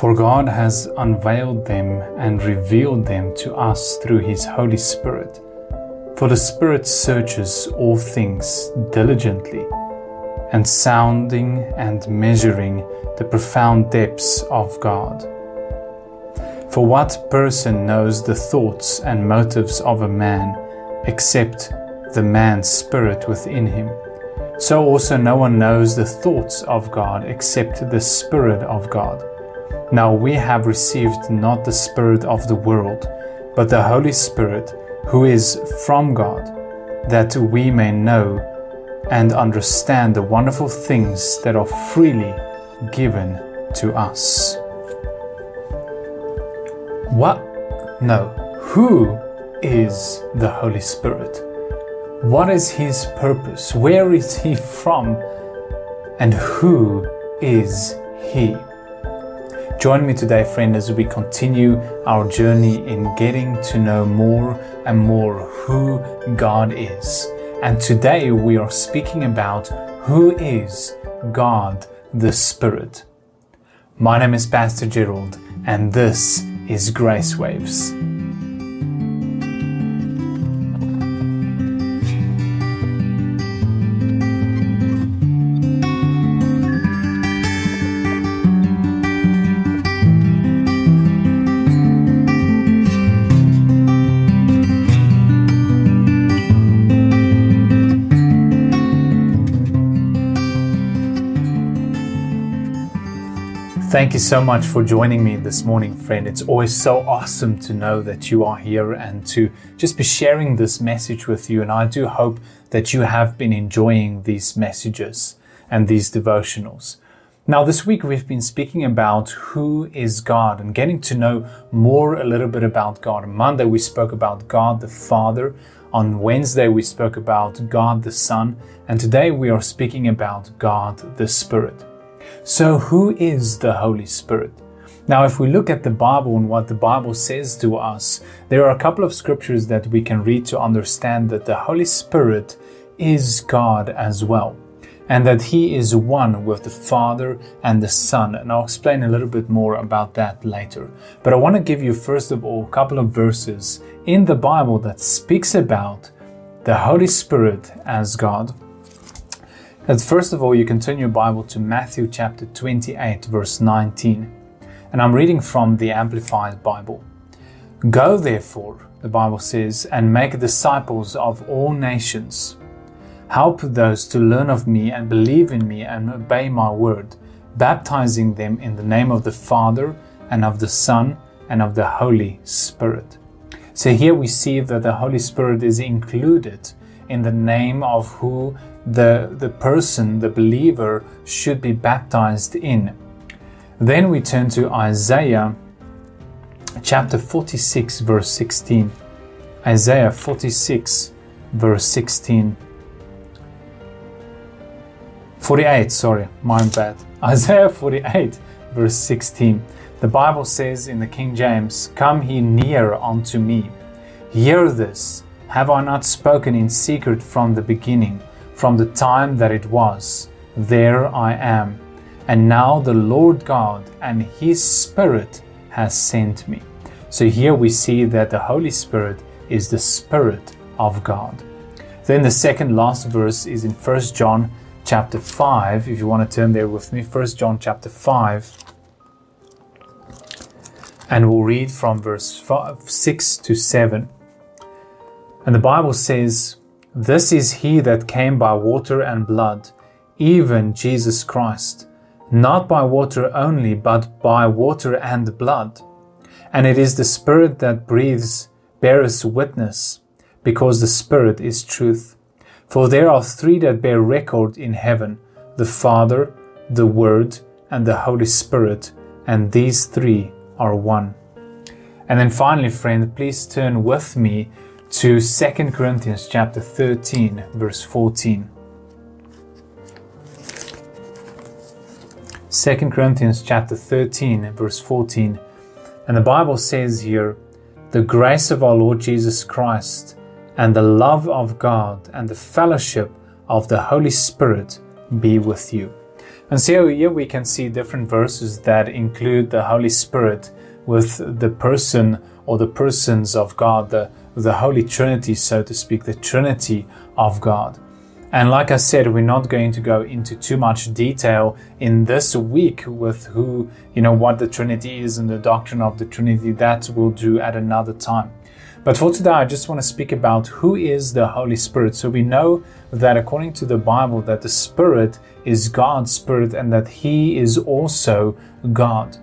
For God has unveiled them and revealed them to us through His Holy Spirit. For the Spirit searches all things diligently, and sounding and measuring the profound depths of God. For what person knows the thoughts and motives of a man except the man's spirit within him? So also no one knows the thoughts of God except the Spirit of God. Now we have received not the Spirit of the world, but the Holy Spirit, who is from God, that we may know and understand the wonderful things that are freely given to us. What? No. Who is the Holy Spirit? What is his purpose? Where is he from? And who is he? Join me today, friend, as we continue our journey in getting to know more and more who God is. And today we are speaking about who is God the Spirit. My name is Pastor Gerald, and this is Grace Waves. Thank you so much for joining me this morning, friend. It's always so awesome to know that you are here and to just be sharing this message with you. And I do hope that you have been enjoying these messages and these devotionals. Now, this week we've been speaking about who is God and getting to know more a little bit about God. On Monday we spoke about God the Father. On Wednesday we spoke about God the Son. And today we are speaking about God the Spirit. So, who is the Holy Spirit? Now, if we look at the Bible and what the Bible says to us, there are a couple of scriptures that we can read to understand that the Holy Spirit is God as well, and that He is one with the Father and the Son. And I'll explain a little bit more about that later. But I want to give you, first of all, a couple of verses in the Bible that speaks about the Holy Spirit as God. First of all, you can turn your Bible to Matthew chapter 28, verse 19. And I'm reading from the Amplified Bible. Go therefore, the Bible says, and make disciples of all nations. Help those to learn of me and believe in me and obey my word, baptizing them in the name of the Father and of the Son and of the Holy Spirit. So here we see that the Holy Spirit is included in the name of who the, the person, the believer, should be baptized in. Then we turn to Isaiah chapter 46, verse 16. Isaiah 46, verse 16. 48, sorry, my bad. Isaiah 48, verse 16. The Bible says in the King James, Come he near unto me. Hear this. Have I not spoken in secret from the beginning? from the time that it was. There I am. And now the Lord God and His Spirit has sent me. So here we see that the Holy Spirit is the Spirit of God. Then the second last verse is in 1 John chapter 5. If you want to turn there with me, 1 John chapter 5. And we'll read from verse five, 6 to 7. And the Bible says, this is he that came by water and blood, even Jesus Christ, not by water only, but by water and blood. And it is the Spirit that breathes, bears witness, because the Spirit is truth. For there are three that bear record in heaven the Father, the Word, and the Holy Spirit, and these three are one. And then finally, friend, please turn with me to 2 Corinthians chapter 13 verse 14. 2 Corinthians chapter 13 verse 14. And the Bible says here, the grace of our Lord Jesus Christ and the love of God and the fellowship of the Holy Spirit be with you. And so here we can see different verses that include the Holy Spirit with the person or the persons of God, the, the Holy Trinity, so to speak, the Trinity of God. And like I said, we're not going to go into too much detail in this week with who, you know, what the Trinity is and the doctrine of the Trinity. That we'll do at another time. But for today, I just want to speak about who is the Holy Spirit. So we know that according to the Bible, that the Spirit is God's Spirit and that He is also God.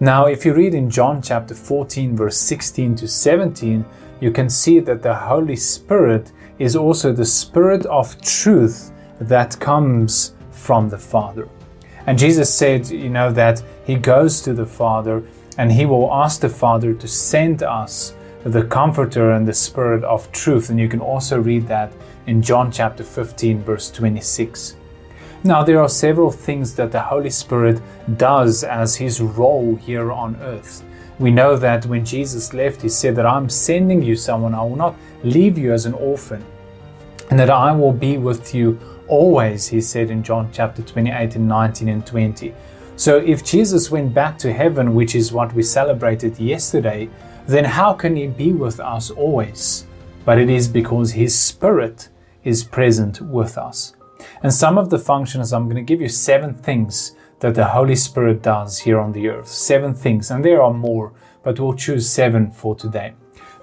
Now, if you read in John chapter 14, verse 16 to 17, you can see that the Holy Spirit is also the Spirit of truth that comes from the Father. And Jesus said, you know, that He goes to the Father and He will ask the Father to send us the Comforter and the Spirit of truth. And you can also read that in John chapter 15, verse 26. Now, there are several things that the Holy Spirit does as his role here on earth. We know that when Jesus left, he said that I'm sending you someone, I will not leave you as an orphan, and that I will be with you always, he said in John chapter 28 and 19 and 20. So, if Jesus went back to heaven, which is what we celebrated yesterday, then how can he be with us always? But it is because his Spirit is present with us. And some of the functions, I'm going to give you seven things that the Holy Spirit does here on the earth. Seven things, and there are more, but we'll choose seven for today.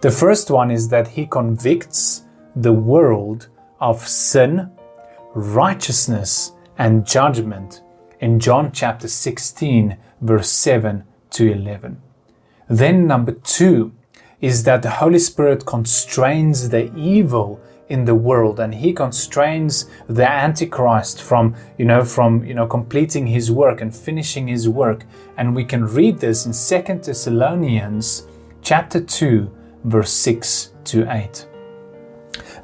The first one is that He convicts the world of sin, righteousness, and judgment in John chapter 16, verse 7 to 11. Then, number two is that the Holy Spirit constrains the evil in the world and he constrains the antichrist from you know from you know completing his work and finishing his work. And we can read this in Second thessalonians chapter 2 verse 6 to 8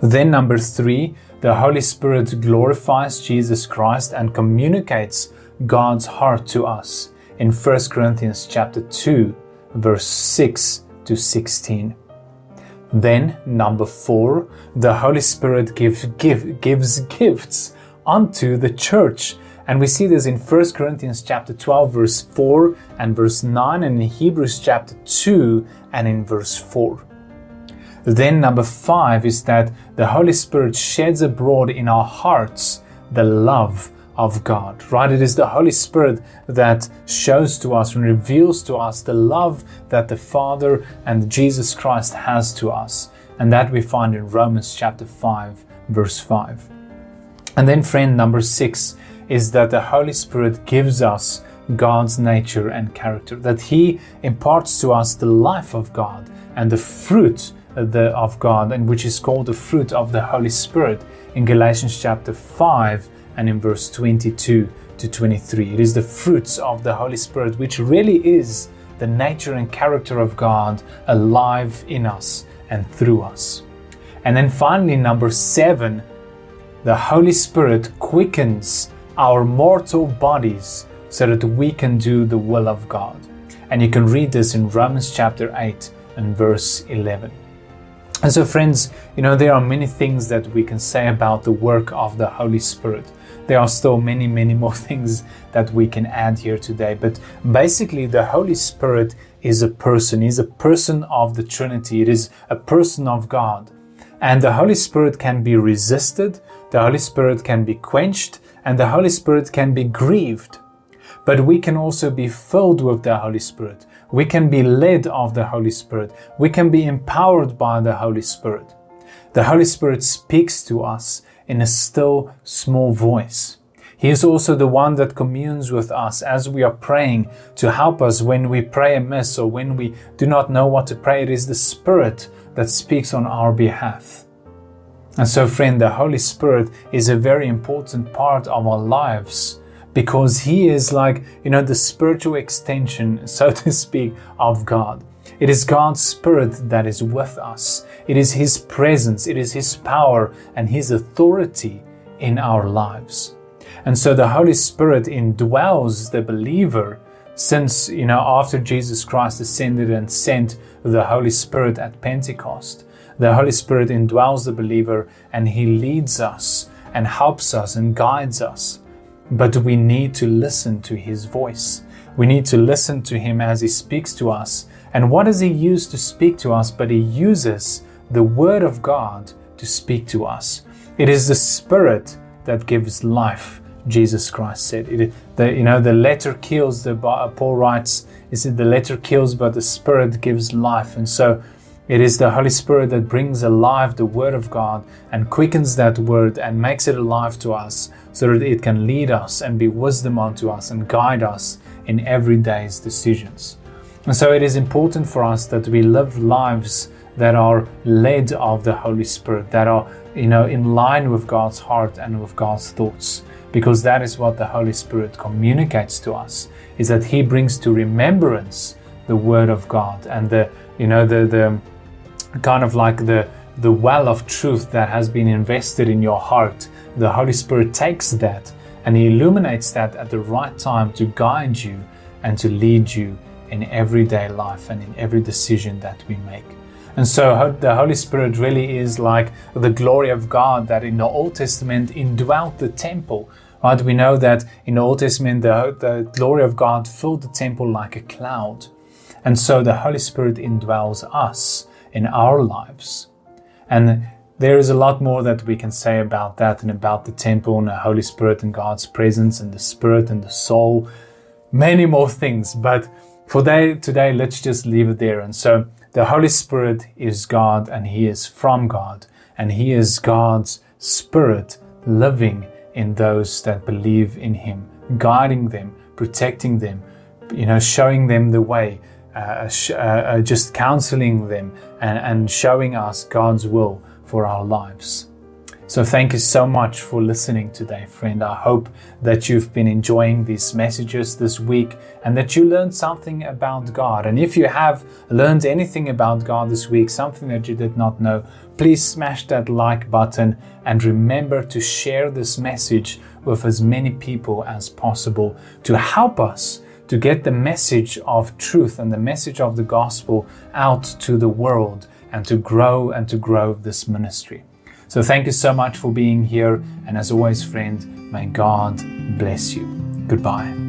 then number 3 the holy spirit glorifies jesus christ and communicates god's heart to us. In 1 corinthians chapter 2 verse 6 to 16 then, number four, the Holy Spirit give, give, gives gifts unto the church. And we see this in 1 Corinthians chapter 12, verse 4 and verse 9, and in Hebrews chapter 2 and in verse 4. Then, number five is that the Holy Spirit sheds abroad in our hearts the love of God, right? It is the Holy Spirit that shows to us and reveals to us the love that the Father and Jesus Christ has to us. And that we find in Romans chapter 5, verse 5. And then, friend number six is that the Holy Spirit gives us God's nature and character, that He imparts to us the life of God and the fruit uh, of God, and which is called the fruit of the Holy Spirit in Galatians chapter 5 and in verse 22 to 23. It is the fruits of the Holy Spirit, which really is the nature and character of God alive in us and through us. And then finally, number seven, the Holy Spirit quickens our mortal bodies so that we can do the will of God. And you can read this in Romans chapter 8 and verse 11. And so, friends, you know, there are many things that we can say about the work of the Holy Spirit there are still many, many more things that we can add here today. But basically, the Holy Spirit is a person, is a person of the Trinity, it is a person of God. And the Holy Spirit can be resisted, the Holy Spirit can be quenched, and the Holy Spirit can be grieved. But we can also be filled with the Holy Spirit. We can be led of the Holy Spirit. We can be empowered by the Holy Spirit. The Holy Spirit speaks to us in a still small voice. He is also the one that communes with us as we are praying to help us when we pray amiss or when we do not know what to pray. It is the Spirit that speaks on our behalf. And so, friend, the Holy Spirit is a very important part of our lives because He is like, you know, the spiritual extension, so to speak, of God. It is God's Spirit that is with us. It is His presence, it is His power and His authority in our lives. And so the Holy Spirit indwells the believer since, you know, after Jesus Christ ascended and sent the Holy Spirit at Pentecost. The Holy Spirit indwells the believer and He leads us and helps us and guides us. But we need to listen to His voice. We need to listen to Him as He speaks to us. And what does He use to speak to us? But He uses the Word of God to speak to us. It is the Spirit that gives life. Jesus Christ said, it, the, you know, the letter kills. The Paul writes, is it the letter kills, but the Spirit gives life. And so, it is the Holy Spirit that brings alive the Word of God and quickens that Word and makes it alive to us so that it can lead us and be wisdom unto us and guide us in everyday's decisions. And so it is important for us that we live lives that are led of the Holy Spirit, that are, you know, in line with God's heart and with God's thoughts. Because that is what the Holy Spirit communicates to us, is that He brings to remembrance the Word of God and the, you know, the the kind of like the the well of truth that has been invested in your heart. The Holy Spirit takes that and He illuminates that at the right time to guide you and to lead you in everyday life and in every decision that we make. And so the Holy Spirit really is like the glory of God that in the Old Testament indwelt the temple. Right? We know that in the Old Testament the, the glory of God filled the temple like a cloud. And so the Holy Spirit indwells us in our lives. And there is a lot more that we can say about that and about the temple and the Holy Spirit and God's presence and the Spirit and the soul. Many more things, but for today, let's just leave it there. And so the Holy Spirit is God and He is from God and He is God's Spirit living in those that believe in Him, guiding them, protecting them, you know, showing them the way, uh, uh, uh just counseling them and, and showing us God's will for our lives. So, thank you so much for listening today, friend. I hope that you've been enjoying these messages this week and that you learned something about God. And if you have learned anything about God this week, something that you did not know, please smash that like button and remember to share this message with as many people as possible to help us to get the message of truth and the message of the gospel out to the world and to grow and to grow this ministry. So thank you so much for being here. And as always, friend, may God bless you. Goodbye.